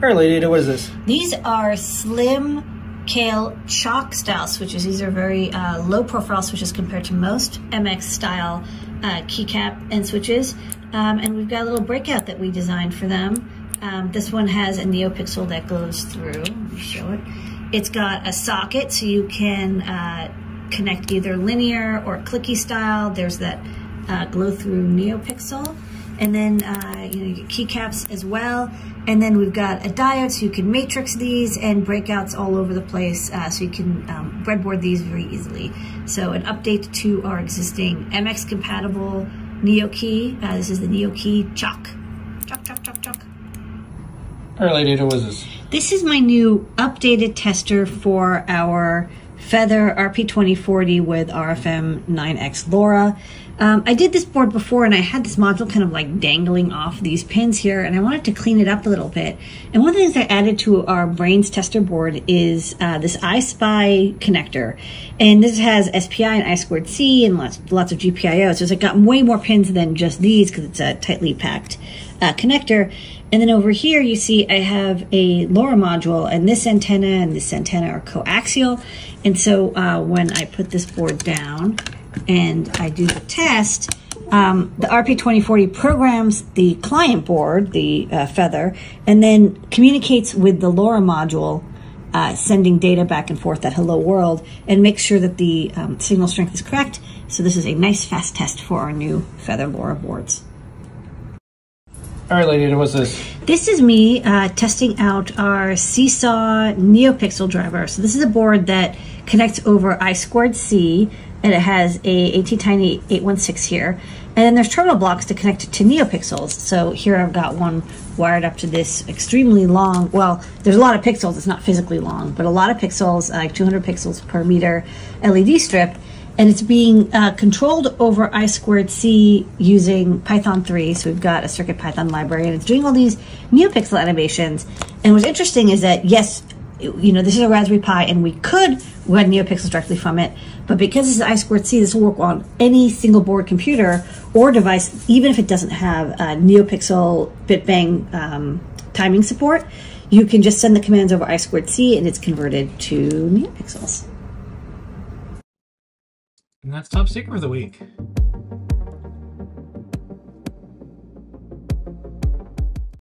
Right, Lady what is this? These are slim Kailh Choc style switches. These are very uh, low profile switches compared to most MX style uh, keycap and switches. Um, and we've got a little breakout that we designed for them. Um, this one has a NeoPixel that goes through. Let me show it. It's got a socket so you can uh, connect either linear or clicky style. There's that uh, glow through NeoPixel. And then uh, you know, you get keycaps as well. And then we've got a diode so you can matrix these and breakouts all over the place uh, so you can um, breadboard these very easily. So an update to our existing MX compatible NeoKey. Uh, this is the NeoKey Choc. Chalk, chalk, chalk, chalk. All right, Lady Ada, what is this? This is my new updated tester for our Feather RP2040 with RFM 9X LoRa. Um, I did this board before and I had this module kind of like dangling off these pins here and I wanted to clean it up a little bit. And one of the things I added to our Brains tester board is uh, this iSpy connector. And this has SPI and I2C and lots, lots of GPIO. So it's got way more pins than just these because it's a tightly packed uh, connector. And then over here, you see I have a LoRa module, and this antenna and this antenna are coaxial. And so uh, when I put this board down and I do the test, um, the RP2040 programs the client board, the uh, Feather, and then communicates with the LoRa module, uh, sending data back and forth at hello world, and makes sure that the um, signal strength is correct. So this is a nice fast test for our new Feather LoRa boards. All right, Lady what's this? This is me uh, testing out our Seesaw NeoPixel driver. So this is a board that connects over I squared C, and it has a ATtiny 816 here. And then there's terminal blocks to connect it to NeoPixels. So here I've got one wired up to this extremely long, well, there's a lot of pixels, it's not physically long, but a lot of pixels, like 200 pixels per meter LED strip and it's being uh, controlled over I squared C using Python 3. So we've got a CircuitPython library, and it's doing all these NeoPixel animations. And what's interesting is that yes, you know this is a Raspberry Pi, and we could run NeoPixels directly from it, but because this is I squared C, this will work on any single board computer or device, even if it doesn't have NeoPixel BitBang um, timing support. You can just send the commands over I squared C, and it's converted to NeoPixels. And that's top secret of the week.